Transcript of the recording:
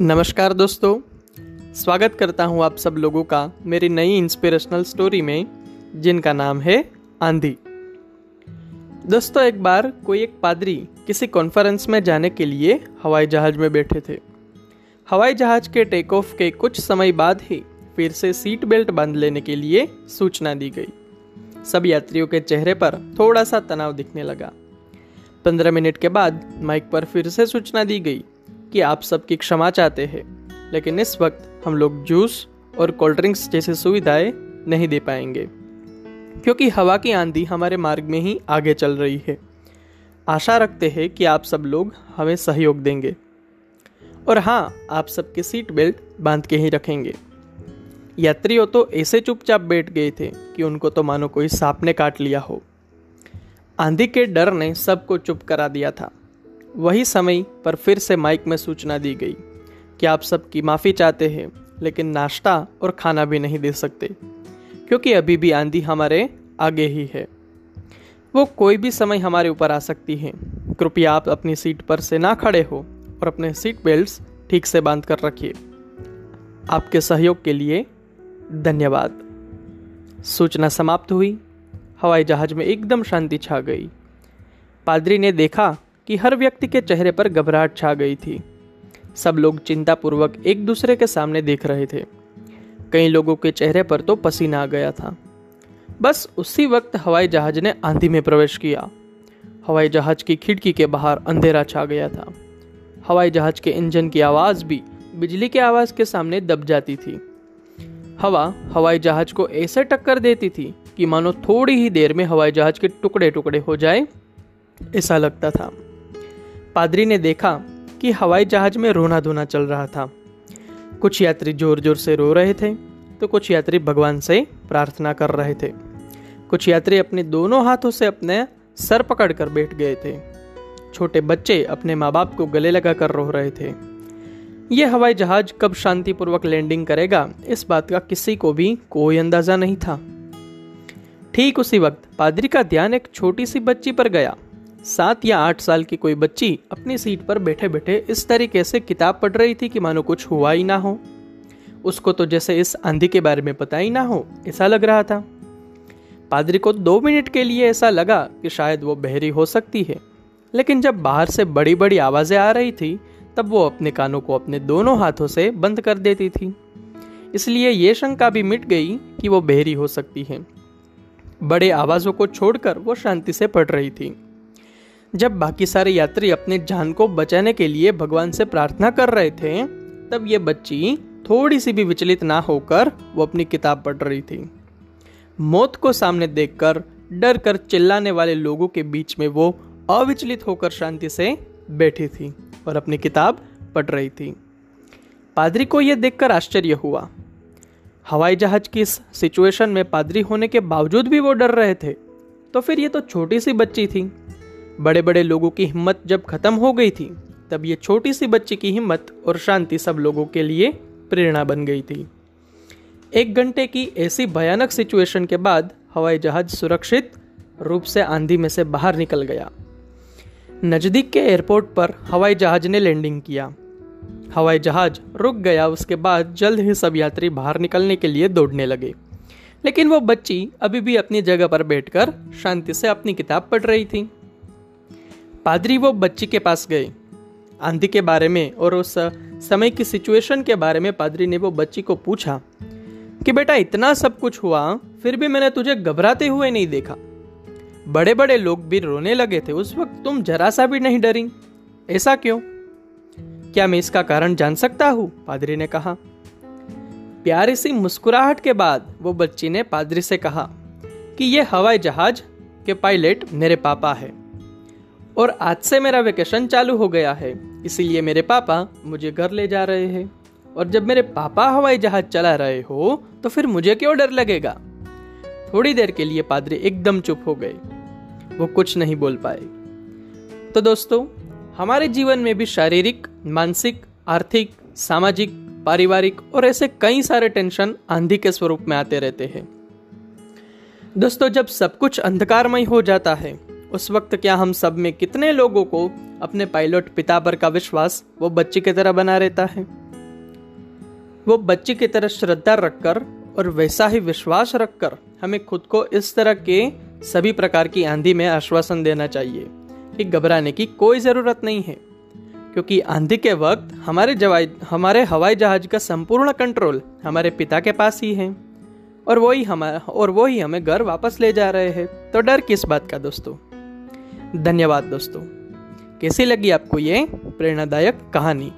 नमस्कार दोस्तों, स्वागत करता हूँ आप सब लोगों का मेरी नई इंस्पिरेशनल स्टोरी में, जिनका नाम है आंधी। दोस्तों, एक बार कोई एक पादरी किसी कॉन्फ्रेंस में जाने के लिए हवाई जहाज़ में बैठे थे। हवाई जहाज़ के टेक ऑफ़ के कुछ समय बाद ही फिर से सीट बेल्ट बाँध लेने के लिए सूचना दी गई। सब यात्रियों के चेहरे पर थोड़ा सा तनाव दिखने लगा। पंद्रह मिनट के बाद माइक पर फिर से सूचना दी गई कि आप सबकी क्षमा चाहते हैं, लेकिन इस वक्त हम लोग जूस और कोल्ड ड्रिंक्स जैसी सुविधाएँ नहीं दे पाएँगे, क्योंकि हवा की आंधी हमारे मार्ग में ही आगे चल रही है। आशा रखते हैं कि आप सब लोग हमें सहयोग देंगे। और हाँ आप सबके सीट बेल्ट बाँध के ही रखेंगे। यात्रियों तो ऐसे चुपचाप बैठ गए थे कि उनको तो मानो कोई सांप ने काट लिया हो। आंधी के डर ने सबको चुप करा दिया था। वही समय पर फिर से माइक में सूचना दी गई कि आप सबकी माफ़ी चाहते हैं, लेकिन नाश्ता और खाना भी नहीं दे सकते, क्योंकि अभी भी आंधी हमारे आगे ही है। वो कोई भी समय हमारे ऊपर आ सकती है। कृपया आप अपनी सीट पर से ना खड़े हो और अपने सीट बेल्ट ठीक से बाँध कर रखिए। आपके सहयोग के लिए धन्यवाद। सूचना समाप्त हुई। हवाई जहाज़ में एकदम शांति छा गई। पादरी ने देखा कि हर व्यक्ति के चेहरे पर घबराहट छा गई थी। सब लोग चिंतापूर्वक एक दूसरे के सामने देख रहे थे। कई लोगों के चेहरे पर तो पसीना आ गया था। बस उसी वक्त हवाई जहाज़ ने आंधी में प्रवेश किया। हवाई जहाज़ की खिड़की के बाहर अंधेरा छा गया था। हवाई जहाज़ के इंजन की आवाज़ भी बिजली के आवाज़ के सामने दब जाती थी। हवा हवाई जहाज़ को ऐसे टक्कर देती थी कि मानो थोड़ी ही देर में हवाई जहाज़ के टुकड़े टुकड़े हो जाए, ऐसा लगता था। पादरी ने देखा कि हवाई जहाज़ में रोना धोना चल रहा था। कुछ यात्री ज़ोर ज़ोर से रो रहे थे तो कुछ यात्री भगवान से प्रार्थना कर रहे थे। कुछ यात्री अपने दोनों हाथों से अपने सर पकड़कर बैठ गए थे। छोटे बच्चे अपने माँ बाप को गले लगा कर रो रहे थे। यह हवाई जहाज़ कब शांतिपूर्वक लैंडिंग करेगा, इस बात का किसी को भी कोई अंदाज़ा नहीं था। ठीक उसी वक्त पादरी का ध्यान एक छोटी सी बच्ची पर गया। सात या आठ साल की कोई बच्ची अपनी सीट पर बैठे बैठे इस तरीके से किताब पढ़ रही थी कि मानो कुछ हुआ ही ना हो। उसको तो जैसे इस आंधी के बारे में पता ही ना हो, ऐसा लग रहा था। पादरी को दो मिनट के लिए ऐसा लगा कि शायद वो बहरी हो सकती है। लेकिन जब बाहर से बड़ी बड़ी आवाज़ें आ रही थी, तब वो अपने कानों को अपने दोनों हाथों से बंद कर देती थी। इसलिए ये शंका भी मिट गई कि वो बहरी हो सकती है। बड़े आवाजों को छोड़कर वो शांति से पढ़ रही थी। जब बाकी सारे यात्री अपने जान को बचाने के लिए भगवान से प्रार्थना कर रहे थे, तब ये बच्ची थोड़ी सी भी विचलित ना होकर वो अपनी किताब पढ़ रही थी। मौत को सामने देखकर डर कर चिल्लाने वाले लोगों के बीच में वो अविचलित होकर शांति से बैठी थी और अपनी किताब पढ़ रही थी। पादरी को यह देखकर आश्चर्य हुआ। हवाई जहाज़ की इस सिचुएशन में पादरी होने के बावजूद भी वो डर रहे थे। तो फिर ये तो छोटी सी बच्ची थी। बड़े बड़े लोगों की हिम्मत जब खत्म हो गई थी, तब ये छोटी सी बच्ची की हिम्मत और शांति सब लोगों के लिए प्रेरणा बन गई थी। एक घंटे की ऐसी भयानक सिचुएशन के बाद हवाई जहाज़ सुरक्षित रूप से आंधी में से बाहर निकल गया। नज़दीक के एयरपोर्ट पर हवाई जहाज़ ने लैंडिंग किया। हवाई जहाज़ रुक गया, उसके बाद जल्द ही सब यात्री बाहर निकलने के लिए दौड़ने लगे। लेकिन वो बच्ची अभी भी अपनी जगह पर बैठकर शांति से अपनी किताब पढ़ रही थी। पादरी वो बच्ची के पास गए आंधी के बारे में और उस समय की सिचुएशन के बारे में पादरी ने वो बच्ची को पूछा कि बेटा इतना सब कुछ हुआ, फिर भी मैंने तुझे घबराते हुए नहीं देखा। बड़े बड़े लोग भी रोने लगे थे। उस वक्त तुम जरा सा भी नहीं डरी। ऐसा क्यों? क्या मैं इसका कारण जान सकता हूँ? पादरी ने कहा। प्यारी सी मुस्कुराहट के बाद वो बच्ची ने पादरी से कहा कि ये हवाई जहाज़ के पायलट मेरे पापा है। और आज से मेरा वेकेशन चालू हो गया है। इसीलिए मेरे पापा मुझे घर ले जा रहे हैं। और जब मेरे पापा हवाई जहाज़ चला रहे हो तो फिर मुझे क्यों डर लगेगा? थोड़ी देर के लिए पादरी एकदम चुप हो गए। वो कुछ नहीं बोल पाए। तो दोस्तों, हमारे जीवन में भी शारीरिक, मानसिक, आर्थिक, सामाजिक, पारिवारिक और ऐसे कई सारे टेंशन आंधी के स्वरूप में आते रहते हैं। दोस्तों, जब सब कुछ अंधकारमय हो जाता है उस वक्त क्या हम सब में कितने लोगों को अपने पायलट पिता पर का विश्वास वो बच्चे की तरह बना रहता है? वो बच्चे की तरह श्रद्धा रखकर और वैसा ही विश्वास रखकर हमें खुद को इस तरह के सभी प्रकार की आंधी में आश्वासन देना चाहिए कि घबराने की कोई ज़रूरत नहीं है। क्योंकि आंधी के वक्त हमारे जवाई, हमारे हवाई जहाज़ का संपूर्ण कंट्रोल हमारे पिता के पास ही है। और वही हमारा और वही हमें घर वापस ले जा रहे हैं। तो डर किस बात का दोस्तों? धन्यवाद दोस्तों। कैसी लगी आपको ये प्रेरणादायक कहानी?